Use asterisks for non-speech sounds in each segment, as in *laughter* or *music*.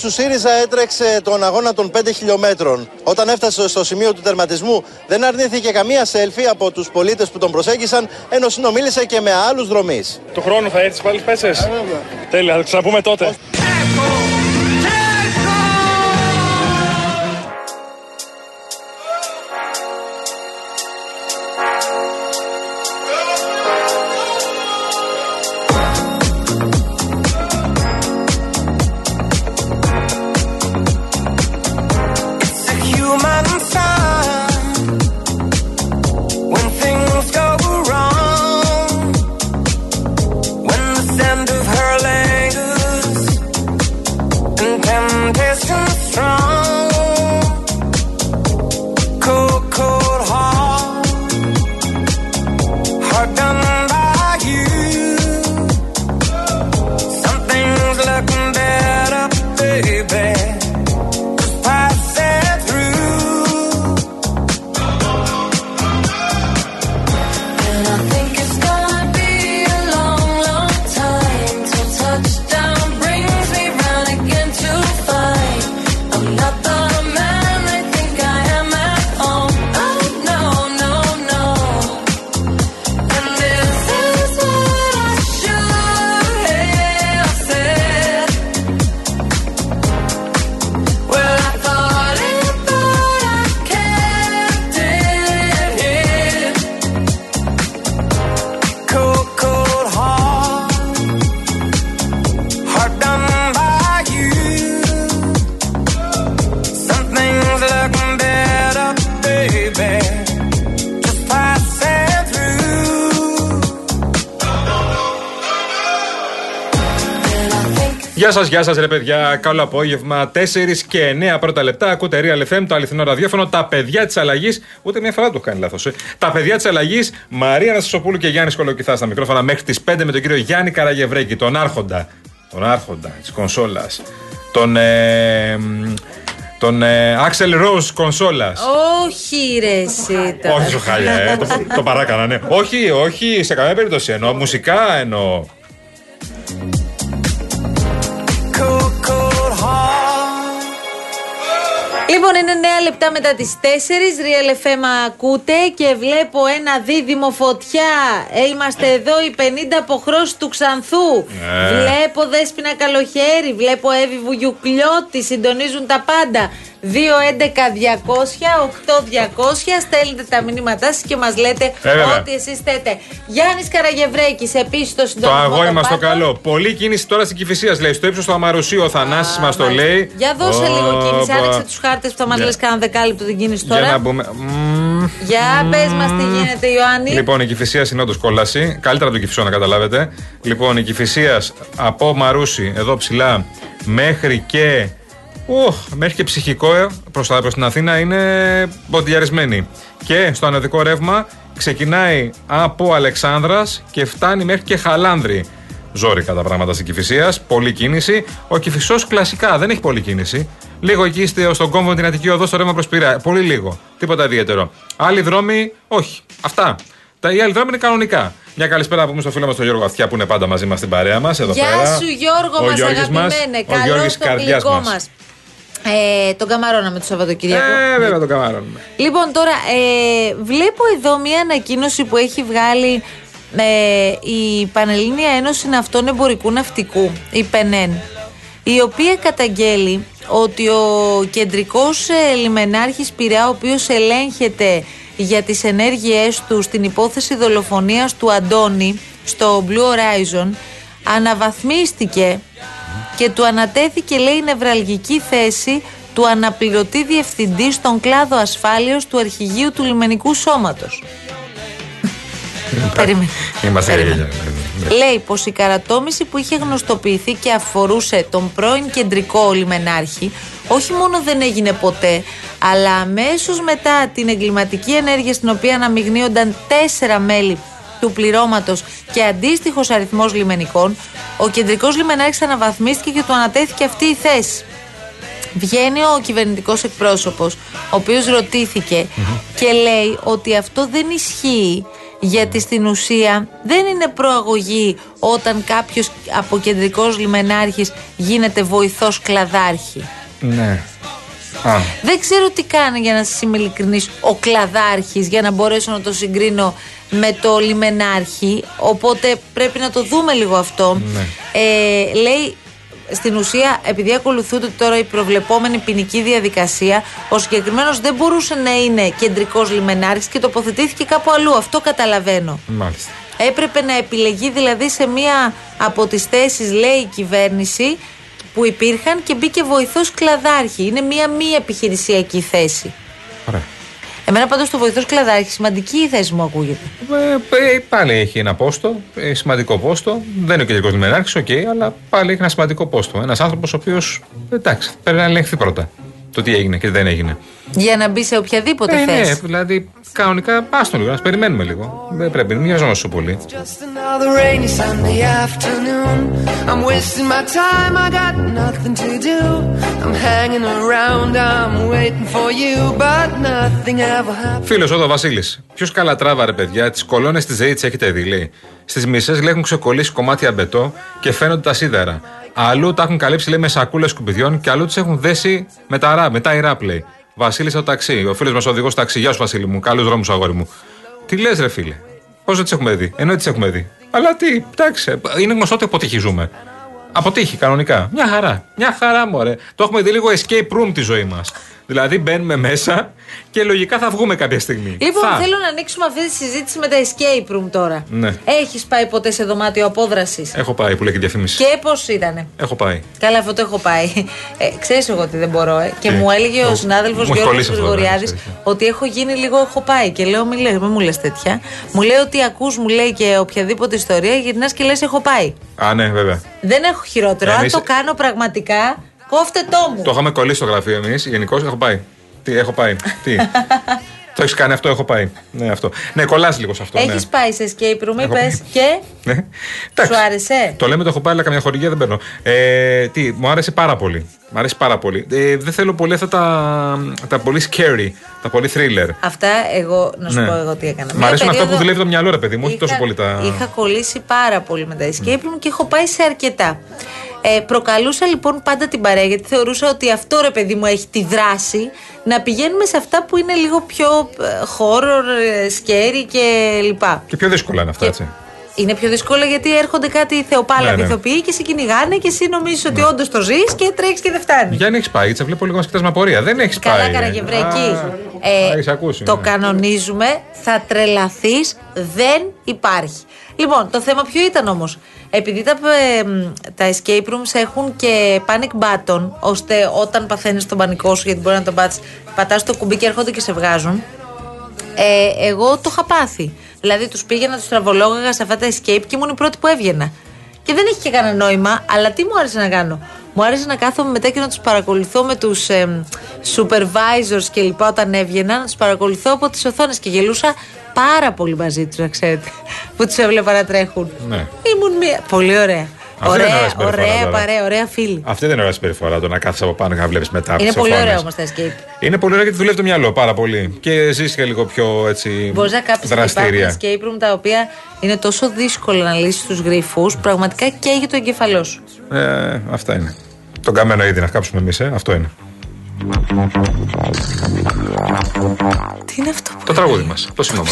του ΣΥΡΙΖΑ έτρεξε τον αγώνα των 5 χιλιόμετρων. Όταν έφτασε στο σημείο του τερματισμού, δεν αρνήθηκε καμία σέλφι από τους πολίτες που τον προσέγγισαν, ενώ συνομίλησε και με άλλους δρομείς. Του χρόνου θα έρθει πάλι πέσες; Τέλεια, θα ξαναπούμε τότε. Σας, γεια σας, ρε παιδιά. Καλό απόγευμα. 4 και 9 πρώτα λεπτά. Ακούτε Real FM, το αληθινό ραδιόφωνο. Τα παιδιά της αλλαγής. Ούτε μια φορά το κάνει λάθος. Ε. Τα παιδιά της αλλαγής. Μαρία Νασσοπούλου και Γιάννης Κολοκυθά στα μικρόφωνα μέχρι τις 5 με τον κύριο Γιάννη Καραγευρέκη, τον Άρχοντα. Τον Άρχοντα της κονσόλας. Τον. Ε, τον Άξελ Ροζ κονσόλας. Όχι, ρε, εσύ. Όχι, σου χάλια, ε, το, το παράκανα, ναι. όχι, όχι, σε καμία περίπτωση εννοώ. Μουσικά εννοώ. Λοιπόν, είναι 9 λεπτά μετά τις 4. Real FM ακούτε και βλέπω ένα δίδυμο φωτιά. Ε, είμαστε εδώ οι 50 αποχρώσει του Ξανθού. Ε. Βλέπω Δέσποινα Καλοχέρι. Βλέπω Εύη Βουγιουκλιώτη. Συντονίζουν τα πάντα. 2-11-200-8-200. Στέλνετε τα μηνύματά σας και μας λέτε Ε, βέβαια. ό,τι εσείς θέτε. Γιάννης Καραγευρέκης, επίσης το Το συντονισμό. αγόρι μας το κάτω. καλό. Πολλή κίνηση τώρα στην Κυφυσίας λέει. Στο ύψος του Αμαρουσίου ο Θανάσης μας το Μάλιστα. λέει. Για δώσε λίγο κίνηση. Όπα. Άνοιξε τους χάρτες που θα μας Για- λες κανένα δεκάλεπτο την κίνηση Για τώρα. να μπούμε. Μμμ. Για πες μας τι γίνεται, Ιωάννη. Λοιπόν, η Κυφυσίας είναι όντως κόλαση. Καλύτερα από το Κυφισό να καταλάβετε. Λοιπόν, η Κυφυσίας από Μαρούσι, εδώ ψηλά, μέχρι και. Οχ, μέχρι και ψυχικό προς προς την Αθήνα είναι ποντιαρισμένη. Και στο αναδικό ρεύμα ξεκινάει από Αλεξάνδρας και φτάνει μέχρι και Χαλάνδρη. Ζόρικα τα πράγματα στην Κυφυσίας. Πολλή κίνηση. Ο Κυφισό κλασικά δεν έχει πολλή κίνηση. Λίγο εκεί είστε στον κόμβο την Αττική Οδός στο ρεύμα προ Πειραιά. Πολύ λίγο. Τίποτα ιδιαίτερο. Άλλοι δρόμοι, όχι. Αυτά. Τα οι άλλοι δρόμοι είναι κανονικά. Μια καλησπέρα να πούμε στο φίλο μας τον Γιώργο Αυτιά που είναι πάντα μαζί μας στην παρέα μας. Εδώ Γεια πέρα. σου Γιώργο Ο μας Γιώργης μας, αγαπημένε. Ο Καλό Γιώργης στο καρδιάς γλυκό μας. Μας. Ε, τον καμαρώναμε το Σαββατοκύριακο. Ε, βέβαια τον καμαρώνουμε. Λοιπόν, τώρα ε, βλέπω εδώ μία ανακοίνωση που έχει βγάλει ε, η Πανελλήνια Ένωση Ναυτών Εμπορικού Ναυτικού, η ΠΕΝΕΝ, η οποία καταγγέλει ότι ο κεντρικός ε, λιμενάρχης Πειραιά, ο οποίος ελέγχεται για τις ενέργειές του στην υπόθεση δολοφονίας του Αντώνη στο Blue Horizon, αναβαθμίστηκε και του ανατέθηκε λέει νευραλγική θέση του αναπληρωτή διευθυντή στον κλάδο ασφάλειος του αρχηγείου του λιμενικού σώματος. Περίμενε. Είμαστε για Περίμενε. γέλια. Λέει πως η καρατόμηση που είχε γνωστοποιηθεί και αφορούσε τον πρώην κεντρικό λιμενάρχη όχι μόνο δεν έγινε ποτέ, αλλά αμέσως μετά την εγκληματική ενέργεια στην οποία αναμειγνύονταν τέσσερα μέλη του πληρώματος και αντίστοιχος αριθμός λιμενικών, ο κεντρικός λιμενάρχης αναβαθμίστηκε και του ανατέθηκε αυτή η θέση. Βγαίνει ο κυβερνητικός εκπρόσωπος, ο οποίος ρωτήθηκε και λέει ότι αυτό δεν ισχύει γιατί στην ουσία δεν είναι προαγωγή όταν κάποιος από κεντρικός λιμενάρχης γίνεται βοηθός κλαδάρχη. Ναι. Α, Δεν ξέρω τι κάνει για να σας είμαι ειλικρινής ο κλαδάρχης για να μπορέσω να το συγκρίνω με το λιμενάρχη. Οπότε πρέπει να το δούμε λίγο αυτό. Ναι. Ε, λέει στην ουσία, επειδή ακολουθούνται τώρα η προβλεπόμενη ποινική διαδικασία, ο συγκεκριμένος δεν μπορούσε να είναι κεντρικός λιμενάρχης και τοποθετήθηκε κάπου αλλού. Αυτό καταλαβαίνω. μάλιστα. Έπρεπε να επιλεγεί δηλαδή σε μία από τις θέσεις, λέει η κυβέρνηση, που υπήρχαν και μπήκε βοηθός κλαδάρχη. Είναι μία μη επιχειρησιακή θέση. Ωραία. Εμένα πάντως το βοηθός κλαδάρχη, σημαντική η θέση μου ακούγεται. Ε, ε, πάλι έχει ένα πόστο, ε, σημαντικό πόστο. Δεν είναι ο κεντρικός λιμενάρχη, οκ, αλλά πάλι έχει ένα σημαντικό πόστο. Ένας άνθρωπος ο οποίος, εντάξει, πρέπει να ελεγχθεί πρώτα το τι έγινε και τι δεν έγινε. Για να μπει σε οποιαδήποτε Ε, ναι, θέση. δηλαδή κανονικά άστο λίγο, να περιμένουμε λίγο. Δεν πρέπει, μην μοιάζομαι τόσο πολύ. Just another rainy Sunday afternoon. I'm wasting my time, I got nothing to do. I'm hanging around, I'm waiting for you, but nothing ever happens. Φίλος εδώ, Βασίλης. Ποιος καλά τράβαρε, παιδιά, τις κολόνες της ΔΕΗ τι έχετε δει, λέει. Στις μισές λέει έχουν ξεκολλήσει κομμάτια μπετό και φαίνονται τα σίδερα. Αλλού τα έχουν καλύψει, λέει, με σακούλες σκουπιδιών και αλλού τις έχουν δέσει με τα ράπ, με τα ράπ, λέει. Βασίλης στο ταξί. Ο φίλος μας οδηγός ταξί. Γεια σου, Βασίλη μου. Καλούς δρόμους, αγόρι μου. Τι λες, ρε φίλε; Πώς δεν τις έχουμε δει; Ενώ τις έχουμε δει. Αλλά τι, εντάξει. Είναι γνωστό ότι αποτυχίζουμε. Αποτύχει κανονικά. Μια χαρά. Μια χαρά, μωρέ. Το έχουμε δει λίγο escape room τη ζωή μας. Δηλαδή μπαίνουμε μέσα και λογικά θα βγούμε κάποια στιγμή. Λοιπόν, θα. θέλω να ανοίξουμε αυτή τη συζήτηση με τα escape room τώρα. Ναι. Έχεις πάει ποτέ σε δωμάτιο απόδρασης; Έχω πάει που λέει και διαφήμιση. Και πώς ήτανε; Έχω πάει. Καλά, αυτό το έχω πάει. Ε, Ξέρεις εγώ ότι δεν μπορώ. Ε. Και Ε, μου έλεγε ο το- συνάδελφος μου έχει Γιώργος κολλήσει αυτό, Γρηγοριάδης βέβαια, ξέρεις. ότι έχω γίνει λίγο έχω πάει. Και λέω, μην, λες, μην μου λες τέτοια. Μου λέει ότι ακούς, μου λέει και οποιαδήποτε ιστορία, γυρνάς και λες, έχω πάει. Α, ναι, βέβαια. Δεν έχω χειρότερο. Εμείς- Αν το κάνω πραγματικά, κόφτε το μου. Το είχαμε κολλήσει στο γραφείο εμείς. Γενικώς έχω πάει. Τι, έχω πάει. Τι. το έχεις κάνει αυτό, έχω πάει. Ναι, αυτό. Ναι, κολλάς λίγο σε αυτό. Έχεις ναι. πάει σε escape room, Έχω είπες πάει. και. Ναι. Εντάξει. Σου άρεσε; Το λέμε το έχω πάει, αλλά καμιά χορηγία δεν παίρνω. Ε, τι, μου άρεσε πάρα πολύ. Μου άρεσε πάρα πολύ. Ε, δεν θέλω πολύ αυτά τα, τα πολύ scary, τα πολύ thriller. Αυτά εγώ, να σου Ναι. πω εγώ τι έκανα. Μ' Μια αρέσουν αυτά που περίοδο δουλεύει το μυαλό, ρε παιδί μου, όχι είχα- τόσο πολύ τα. Είχα κολλήσει πάρα πολύ με τα escape room και έχω πάει σε αρκετά. Ε, προκαλούσα λοιπόν πάντα την παρέα γιατί θεωρούσα ότι αυτό ρε παιδί μου έχει τη δράση να πηγαίνουμε σε αυτά που είναι λίγο πιο ε, horror, ε, scary και λοιπά. Και πιο δύσκολα είναι αυτά, Και έτσι. Είναι πιο δύσκολο γιατί έρχονται κάτι θεοπάλαβοι Ναι, ναι. ηθοποιοί και σε κυνηγάνε και εσύ νομίζεις ότι όντως το ζεις και τρέχεις και δεν φτάνεις. Γιάννη, έχεις πάει, γιατί σε βλέπω λίγο να κοιτάς με απορία. Δεν έχεις πάει. Καλά, ε. Καραγευρέκη. Α, Ε, έχεις ακούσει, το ναι. κανονίζουμε, θα τρελαθείς, δεν υπάρχει. Λοιπόν, το θέμα ποιο ήταν όμως; Επειδή τα, ε, μ, τα escape rooms έχουν και panic button, ώστε όταν παθαίνεις τον πανικό σου, γιατί μπορεί να τον πάθεις, πατάς το κουμπί και έρχονται και σε βγάζουν. Ε, εγώ το είχα πάθει. Δηλαδή, τους πήγαινα, τους τραβολόγαγα σε αυτά τα escape και ήμουν η πρώτη που έβγαινα. Και δεν έχει και κανένα νόημα, αλλά τι μου άρεσε να κάνω; Μου άρεσε να κάθομαι μετά και να τους παρακολουθώ με τους supervisors και λοιπά όταν έβγαινα, να του παρακολουθώ από τις οθόνες και γελούσα πάρα πολύ μαζί τους, να ξέρετε. Που τους έβλεπα να τρέχουν. Ναι. Ήμουν μία. Πολύ ωραία. Αυτή δεν είναι ωραία, ωραία συμπεριφορά ωραία τώρα. παρέα, ωραία φίλη. Αυτή δεν είναι ωραία συμπεριφορά το να κάθεσαι από πάνω και να βλέπεις μετά. από Είναι τις πολύ οθόνες. ωραία όμως τα escape. Είναι πολύ ωραία γιατί δουλεύει το μυαλό πάρα πολύ. Και ζεις και λίγο πιο έτσι. Μπορεί να κάψει υπάρχουν δραστήρια. escape room τα οποία είναι τόσο δύσκολο να λύσεις τους γρήφου, πραγματικά καίγει το εγκεφαλό σου. Ε, αυτά είναι. Τον καμένο ήδη να κάψουμε εμείς, ε. αυτό είναι. Τι είναι αυτό που Το τραγούδι μας. Το σήμα μα.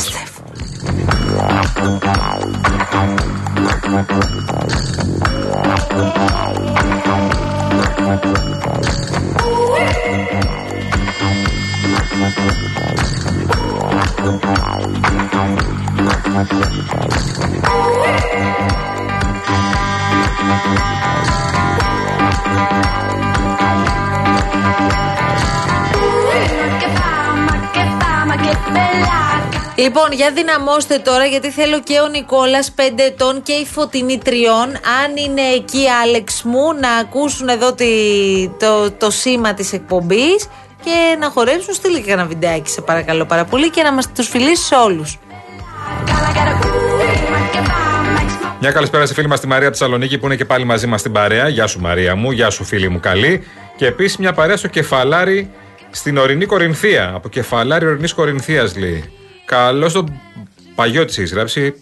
Λοιπόν, για δυναμώστε τώρα, γιατί θέλω και ο Νικόλας 5 ετών και η Φωτεινή τριών. Αν είναι εκεί, Άλεξ μου, να ακούσουν εδώ τη, το, το σήμα της εκπομπής και να χορέψουν. Στείλει και ένα βιντεάκι, σε παρακαλώ πάρα πολύ, και να μας τους φιλήσεις όλους. Μια καλησπέρα στη φίλη μας τη Μαρία από τη Θεσσαλονίκη που είναι και πάλι μαζί μας στην παρέα. Γεια σου Μαρία μου, γεια σου φίλη μου καλή. Και επίσης μια παρέα στο κεφαλάρι στην ορεινή Κορινθία. Από κεφαλάρι ορεινής Κορινθίας λέει. Καλώς τον παγιό της έχει γράψει.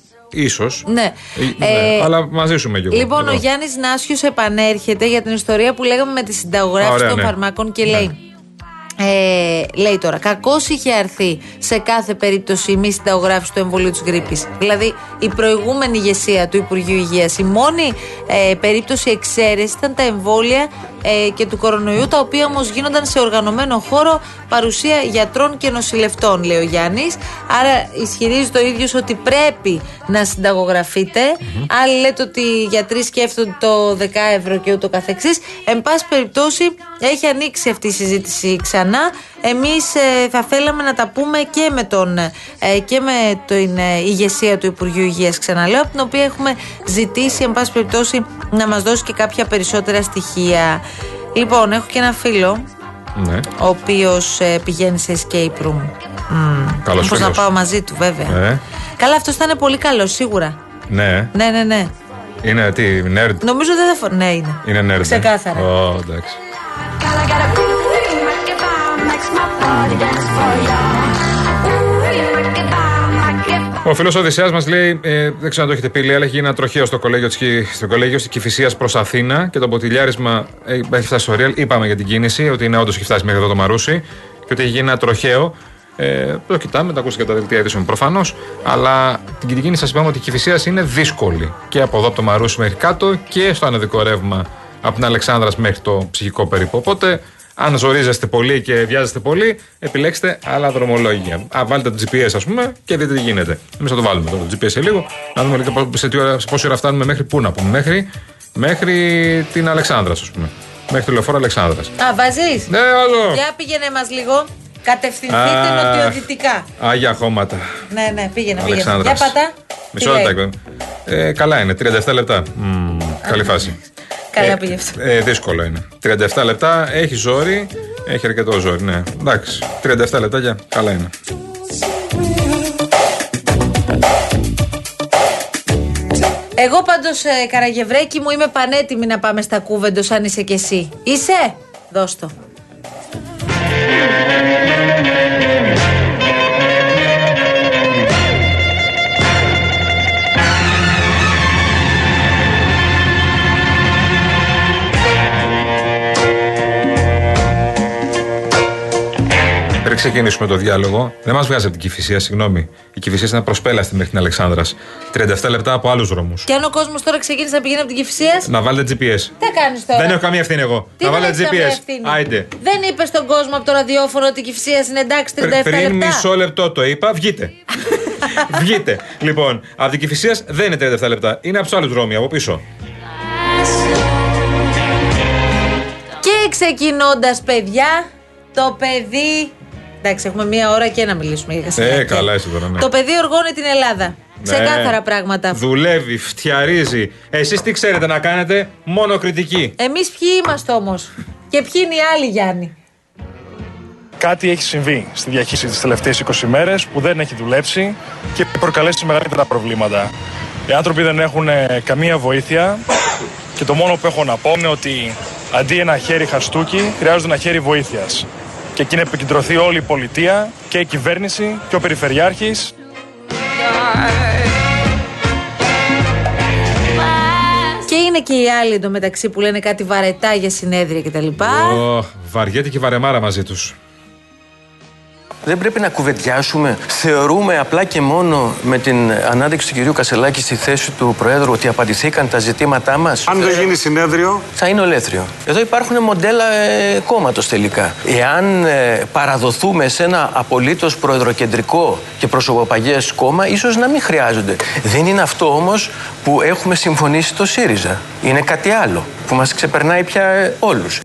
σω. Ναι. Ε, αλλά μαζί σου με κι εγώ. Λοιπόν, ο Γιάννης Νάσιος επανέρχεται για την ιστορία που λέγαμε με τη συνταγογράφηση Ωραία, των ναι. φαρμάκων και Ναι. λέει. Ε, λέει τώρα, κακώς είχε αρθεί σε κάθε περίπτωση η μη συνταγογράφηση του εμβολίου της γρήπης. Δηλαδή, η προηγούμενη ηγεσία του Υπουργείου Υγείας, η μόνη ε, περίπτωση εξαίρεση ήταν τα εμβόλια ε, και του κορονοϊού, τα οποία όμως γίνονταν σε οργανωμένο χώρο παρουσία γιατρών και νοσηλευτών, λέει ο Γιάννης. Άρα, ισχυρίζει το ίδιο ότι πρέπει να συνταγογραφείτε. Άλλοι λέτε ότι οι γιατροί σκέφτονται το 10 ευρώ και ούτω καθεξής. Εν πάση περιπτώσει, έχει ανοίξει αυτή η συζήτηση ξανά. Εμείς ε, θα θέλαμε να τα πούμε και με, τον, ε, και με την ε, ηγεσία του Υπουργείου Υγείας, ξαναλέω, από την οποία έχουμε ζητήσει, εν πάση περιπτώσει, να μας δώσει και κάποια περισσότερα στοιχεία. Λοιπόν, έχω και ένα φίλο, Ναι. ο οποίος ε, πηγαίνει σε escape room. Μμμ. Καλός Μήπως να φίλος. πάω μαζί του, βέβαια. Ε. Καλά, αυτός θα είναι πολύ καλός, σίγουρα. Ναι. Ναι, ναι, ναι. Είναι τι, nerd; Νομίζω δεν θα φω... Ναι, είναι. Είναι nerd. ε. Ξεκάθαρα. Ω, εντάξει. Ο φίλος Οδυσσέας μας λέει, ε, δεν ξέρω αν το έχετε πει, λέει, αλλά έχει γίνει ένα τροχαίο στο κολέγιο, της, Κι- στο κολέγιο της Κυφυσίας προς Αθήνα και το ποτηλιάρισμα ε, έχει φτάσει στο Real. Είπαμε για την κίνηση, ότι είναι όντως έχει φτάσει μέχρι εδώ το Μαρούσι και ότι έχει γίνει ένα τροχαίο. Ε, το κοιτάμε, τα ακούσατε και τα δελτία ειδήσεων προφανώς. Αλλά την κίνηση σας είπαμε ότι η Κυφυσίας είναι δύσκολη και από εδώ από το Μαρούσι μέχρι κάτω και στο ανωδικό ρεύμα από την Αλεξάνδρας μέχρι το ψυχικό περίπου. Οπότε αν ζορίζεστε πολύ και βιάζεστε πολύ, επιλέξτε άλλα δρομολόγια. Α, βάλτε το GPS, ας πούμε, και δείτε τι γίνεται. Εμείς θα το βάλουμε τώρα το GPS σε λίγο, να δούμε λίγο σε, τι ώρα, σε πόση ώρα φτάνουμε μέχρι πού να πούμε. Μέχρι, μέχρι την Αλεξάνδρας, ας πούμε. Μέχρι το λεωφόρο Αλεξάνδρας. Α, βάζεις; Ναι, όλο! Για πήγαινε μας λίγο. Κατευθυνθείτε Αχ. νοτιοδυτικά. Άγια χώματα. Ναι, ναι, πήγαινε, πήγαινε. Αλεξάνδρας. Για πατά. Μισό Τι λέει; λεπτό. Ε, καλά είναι, 37 λεπτά. Μμμ, καλή φάση. Καλά Ε, πήγες αυτό. Ε, δύσκολο είναι. 37 λεπτά, έχει ζόρι, έχει αρκετό ζόρι, ναι. Εντάξει, 37 λεπτάκια, καλά είναι. Εγώ πάντως, ε, Καραγευρέκη μου, είμαι πανέτοιμη να πάμε στα κούβεντος αν είσαι κι εσύ. Είσαι; Δώσ' το. Ξεκινήσουμε το διάλογο, δεν μας βγάζει από την κυφυσία, συγγνώμη. Η κυφυσία είναι προσπέλαστη μέχρι την Αλεξάνδρας. 37 λεπτά από άλλους δρόμους. Και αν ο κόσμος τώρα ξεκίνησε να πηγαίνει από την Κυφυσία, Να βάλετε GPS. τι κάνεις τώρα; Δεν έχω καμία ευθύνη εγώ. Τι να δεν βάλετε έχεις καμία GPS. ευθύνη; Άιντε. Δεν είπες στον κόσμο από το ραδιόφωνο ότι η Κυφυσία είναι εντάξει 37 Πρι- Πριν λεπτά; μισό λεπτό το είπα, βγείτε. *laughs* βγείτε. Λοιπόν, από την κυφυσία δεν είναι 37 λεπτά. Είναι από τους άλλους δρόμοι, από πίσω. Και ξεκινώντας, παιδιά, το παιδί. Εντάξει, έχουμε μία ώρα και να μιλήσουμε για Κασιλάκη. Ε, καλά είσαι τώρα, ναι. Το παιδί οργώνει την Ελλάδα. Ξεκάθαρα πράγματα. Δουλεύει, φτιαρίζει. Εσείς τι ξέρετε να κάνετε, μόνο κριτική. Εμείς ποιοι είμαστε όμως; Και ποιοι είναι οι άλλοι, Γιάννη; Κάτι έχει συμβεί στη διαχείριση τις τελευταίες 20 μέρες που δεν έχει δουλέψει και έχει προκαλέσει μεγαλύτερα προβλήματα. Οι άνθρωποι δεν έχουν ε, καμία βοήθεια και το μόνο που έχω να πω είναι ότι αντί ένα χέρι χαστούκι χρειάζεται ένα χέρι βοήθειας. Και εκεί να επικεντρωθεί όλη η πολιτεία και η κυβέρνηση και ο περιφερειάρχης Και είναι και οι άλλοι εντωμεταξύ που λένε κάτι βαρετά για συνέδρια κτλ. Ω, βαριέται και η βαρεμάρα μαζί τους. Δεν πρέπει να κουβεντιάσουμε. Θεωρούμε απλά και μόνο με την ανάδειξη του κυρίου Κασελάκη στη θέση του Προέδρου ότι απαντηθήκαν τα ζητήματά μας. Αν δεν γίνει συνέδριο, Θα είναι ολέθριο. Εδώ υπάρχουν μοντέλα ε, κόμματος τελικά. Εάν ε, παραδοθούμε σε ένα απολύτως προεδροκεντρικό και προσωποπαγές κόμμα, ίσως να μην χρειάζονται. Δεν είναι αυτό όμως που έχουμε συμφωνήσει το ΣΥΡΙΖΑ. Είναι κάτι άλλο που μας ξεπερνάει πια ε, όλους.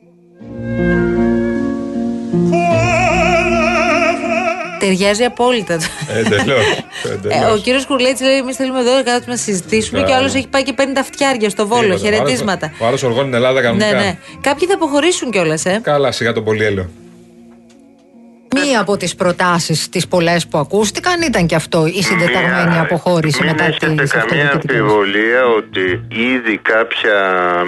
Ταιριάζει απόλυτα. Εντελώς. Ε, ο κύριος Κουρλέτη λέει: Εμείς θέλουμε εδώ κάτω να συζητήσουμε και ο άλλος έχει πάει και 50 φτιάρια στο βόλο. Χαιρετίσματα. Ο άλλος οργώνει την Ελλάδα Ναι, κανονικά. ναι. Κάποιοι θα αποχωρήσουν κιόλας, ε. Καλά, σιγά τον πολυέλαιο. Μία Μία από τις προτάσεις τις πολλές που ακούστηκαν ήταν και αυτό η συντεταγμένη Μία- αποχώρηση μην μετά έχετε τις καμία αυτοδιοικητικές. αμφιβολία ότι ήδη κάποια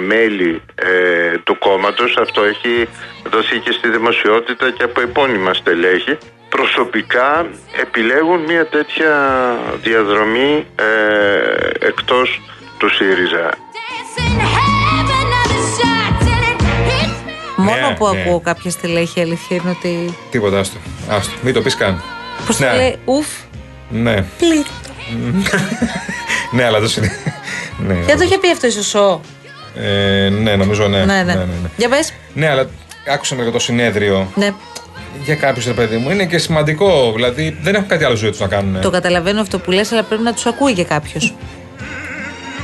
μέλη ε, του κόμματος αυτό έχει δοθεί και στη δημοσιότητα και από επώνυμα στελέχη προσωπικά επιλέγουν μια τέτοια διαδρομή ε, εκτός του ΣΥΡΙΖΑ. Μόνο Ναι, που ναι. ακούω κάποια στελέχη, η αλήθεια είναι ότι. Τίποτα, άστο. άστο. Μην το πεις καν. Πώς το Ναι. λέει, ουφ, Ναι. πλήρ. *laughs* ναι, αλλά το συνέ... ναι, Δεν το είχε πει αυτό η Σωσό. ε, ναι, νομίζω ναι. Ναι, ναι. Για πες. Ναι, αλλά άκουσα με το συνέδριο. Ναι, Για κάποιους, ρε παιδί μου, είναι και σημαντικό. Δηλαδή, δεν έχουν κάτι άλλο ζωή τους να κάνουν. το καταλαβαίνω αυτό που λες, αλλά πρέπει να τους ακούει και κάποιος.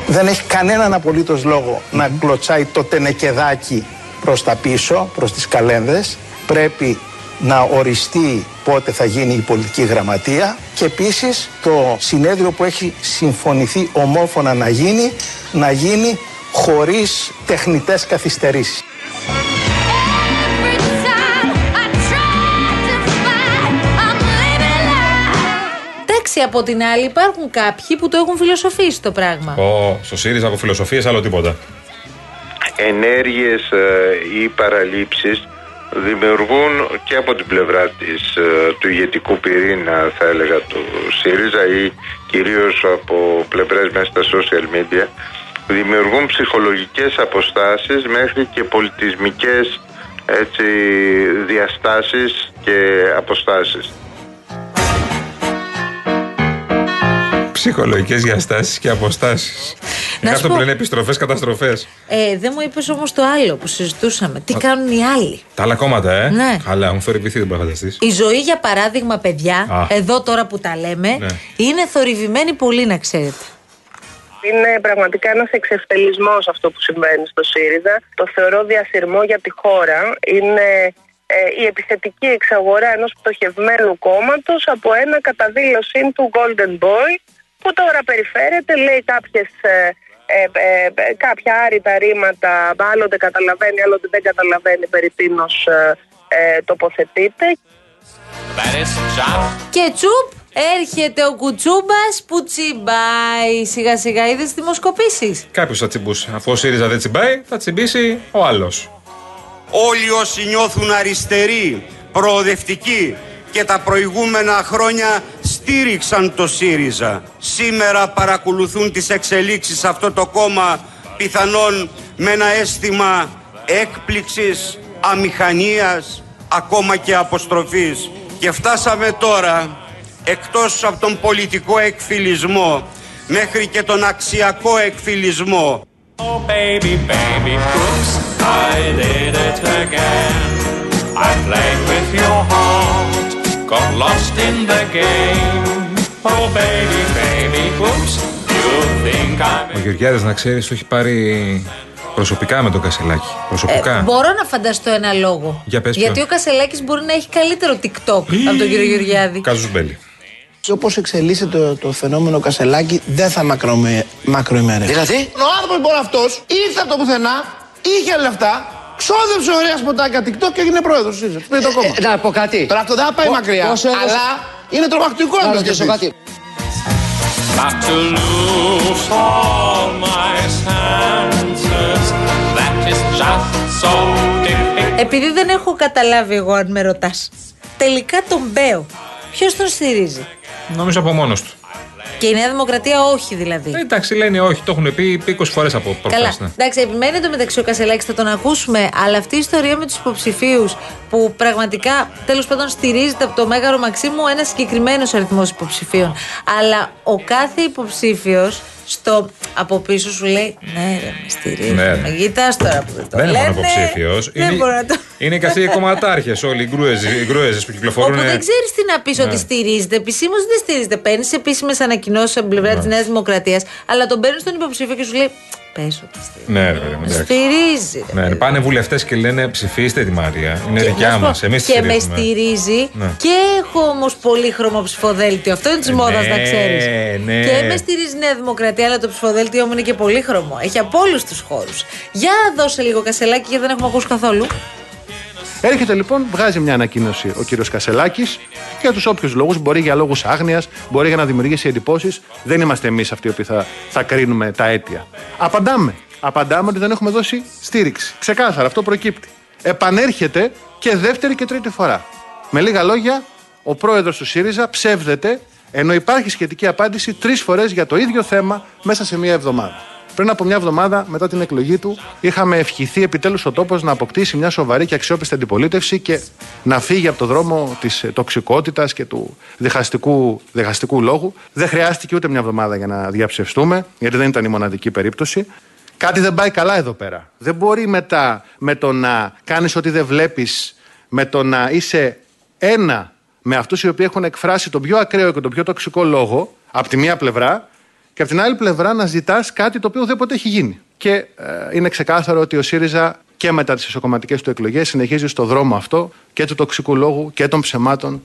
Δεν έχει κανέναν απολύτως λόγο να κλωτσάει το τενεκεδάκι προς τα πίσω, προς τις καλένδες. Πρέπει να οριστεί πότε θα γίνει η πολιτική γραμματεία και επίσης το συνέδριο που έχει συμφωνηθεί ομόφωνα να γίνει, να γίνει χωρίς τεχνητές καθυστερήσεις. Εντάξει, από την άλλη υπάρχουν κάποιοι που το έχουν φιλοσοφήσει το πράγμα. Ω, στο ΣΥΡΙΖΑ από φιλοσοφίες, άλλο τίποτα. ενέργειες ε, ή παραλήψεις δημιουργούν και από την πλευρά της, ε, του ηγετικού πυρήνα θα έλεγα του ΣΥΡΙΖΑ ή κυρίως από πλευρές μέσα στα social media δημιουργούν ψυχολογικές αποστάσεις μέχρι και πολιτισμικές έτσι, διαστάσεις και αποστάσεις. Ψυχολογικές διαστάσεις και αποστάσεις. Είναι σου αυτό πω- που λένε επιστροφές, καταστροφές. Ε, δεν μου είπες όμως το άλλο που συζητούσαμε. Τι κάνουν οι άλλοι; Τα άλλα κόμματα, ε; Ναι. Καλά, μου θορυβηθεί, δεν μπορεί να φανταστείς. Η ζωή, για παράδειγμα, παιδιά, Α. εδώ τώρα που τα λέμε, Ναι. είναι θορυβημένη πολύ, να ξέρετε. Είναι πραγματικά ένας εξευτελισμός αυτό που συμβαίνει στο ΣΥΡΙΖΑ. Το θεωρώ διασυρμό για τη χώρα. Είναι ε, η επιθετική εξαγορά ενός πτωχευμένου κόμματος από ένα κατά δήλωσή του Golden Boy που τώρα περιφέρεται, λέει κάποιες, ε, ε, ε, ε, κάποια άρρητα ρήματα, άλλοτε καταλαβαίνει, άλλοτε δεν καταλαβαίνει περί τίνος ε, ε, τοποθετείται. Και τσουπ, έρχεται ο κουτσούμπας που τσιμπάει. Σιγά σιγά είδες τι δημοσκοπήσεις; Κάποιος θα τσιμπούσε. Αφού ο ΣΥΡΙΖΑ δεν τσιμπάει, θα τσιμπήσει ο άλλος. Όλοι όσοι νιώθουν αριστεροί, προοδευτικοί και τα προηγούμενα χρόνια στήριξαν το ΣΥΡΙΖΑ. Σήμερα παρακολουθούν τις εξελίξεις σε αυτό το κόμμα πιθανόν με ένα αίσθημα έκπληξης, αμηχανίας, ακόμα και αποστροφής. Και φτάσαμε τώρα, εκτός από τον πολιτικό εκφυλισμό, μέχρι και τον αξιακό εκφυλισμό. Oh baby, baby, oops, I did it again. I played with your heart, got lost in the game. Oh baby, baby, oops, you think I'm Ο Γεωργιάδης να ξέρεις, το έχει πάρει προσωπικά με τον Κασελάκη. Προσωπικά. Ε, μπορώ να φανταστώ ένα λόγο. Για πες Γιατί ποιο. ο Κασελάκης μπορεί να έχει καλύτερο TikTok από τον κύριο Γεωργιάδη. Κάζους Μπέλη. Όπως εξελίσσεται το, το φαινόμενο Κασελάκη, δεν θα μακρομε, μακροημέρευε. Δηλαδή; Ο άνθρωπος λοιπόν αυτός ήρθε από το πουθενά, είχε λεφτά, ξόδεψε ωραία σποτάκια TikTok και έγινε πρόεδρος του ΣΥΡΙΖΑ. Πριν το κόμμα. να πω κάτι. Τώρα αυτό δεν θα πάει Πο- μακριά. πόσο έδωσε- Αλλά είναι τρομακτικό Να να το ρωτήσω σκεφτείς. κάτι. Got to lose all my senses. That is just so difficult. Επειδή δεν έχω καταλάβει εγώ αν με ρωτάς. Τελικά τον Μπέο. Ποιος τον στηρίζει; Νομίζω από μόνος του. Και η Νέα Δημοκρατία όχι δηλαδή. Ε, εντάξει, λένε όχι, το έχουν πει 20 φορές από Καλά. προχθέ. Ναι. Εντάξει, επιμένει το μεταξύ ο Κασελάκης, θα τον ακούσουμε. Αλλά αυτή η ιστορία με τους υποψηφίους που πραγματικά τέλος πάντων στηρίζεται από το Μέγαρο Μαξίμου ένας συγκεκριμένος αριθμός υποψηφίων. Αλλά ο κάθε υποψήφιος στο από πίσω σου λέει Ναι, ρε, με στηρίζει. Ναι, ρε. Με κοιτά τώρα που δεν το Δεν είναι μόνο λένε. υποψήφιος. Δεν Είναι, μπορώ να το. είναι και αυτοί οι κομματάρχες, όλοι οι γκρούεζες που κυκλοφορούν. Όπου δεν ξέρεις τι να πεις Ναι. ότι στηρίζεται. Επισήμως δεν στηρίζεται. Παίρνεις επίσημες ανακοινώσεις από την πλευρά της Νέας Δημοκρατίας, αλλά τον παίρνεις στον υποψήφιο και σου λέει Πε ότι στηρίζει. Ναι, ρε παιδί μου, εντάξει. Στηρίζει. ρε. Ναι, πάνε βουλευτές και λένε ψηφίστε τη Μαρία. Είναι Και δικιά να σου πω, μα. Εμείς Και με στηρίζει Ναι. και έχω όμως πολύχρωμο ψηφοδέλτιο. Αυτό είναι της Ε, μόδας, ναι, να ξέρεις. ναι. Και με στηρίζει η Νέα Δημοκρατία, αλλά το ψηφοδέλτιό μου είναι και πολύχρωμο. Έχει από όλους τους χώρους. Για δώσε λίγο κασελάκι, γιατί δεν έχουμε ακούσει καθόλου. Έρχεται λοιπόν, βγάζει μια ανακοίνωση ο κύριος Κασελάκης για τους όποιους λόγους. Μπορεί για λόγους άγνοιας, μπορεί για να δημιουργήσει εντυπώσεις. Δεν είμαστε εμείς αυτοί που θα, θα κρίνουμε τα αίτια. Απαντάμε. Απαντάμε ότι δεν έχουμε δώσει στήριξη. Ξεκάθαρα, αυτό προκύπτει. Επανέρχεται και δεύτερη και τρίτη φορά. Με λίγα λόγια, ο πρόεδρος του ΣΥΡΙΖΑ ψεύδεται, ενώ υπάρχει σχετική απάντηση τρεις φορές για το ίδιο θέμα μέσα σε μία εβδομάδα. Πριν από μια εβδομάδα μετά την εκλογή του, είχαμε ευχηθεί επιτέλους ο τόπος να αποκτήσει μια σοβαρή και αξιόπιστη αντιπολίτευση και να φύγει από το δρόμο της τοξικότητας και του διχαστικού, διχαστικού λόγου. Δεν χρειάστηκε ούτε μια εβδομάδα για να διαψευστούμε, γιατί δεν ήταν η μοναδική περίπτωση. Κάτι δεν πάει καλά εδώ πέρα. Δεν μπορεί μετά με το να κάνεις ό,τι δεν βλέπεις, με το να είσαι ένα με αυτούς οι οποίοι έχουν εκφράσει τον πιο ακραίο και τον πιο τοξικό λόγο, από τη μία πλευρά, και από την άλλη πλευρά να ζητάς κάτι το οποίο δεν ποτέ έχει γίνει. Και ε, είναι ξεκάθαρο ότι ο ΣΥΡΙΖΑ και μετά τις ισοκομματικέ του εκλογές συνεχίζει στο δρόμο αυτό και του τοξικού λόγου και των ψεμάτων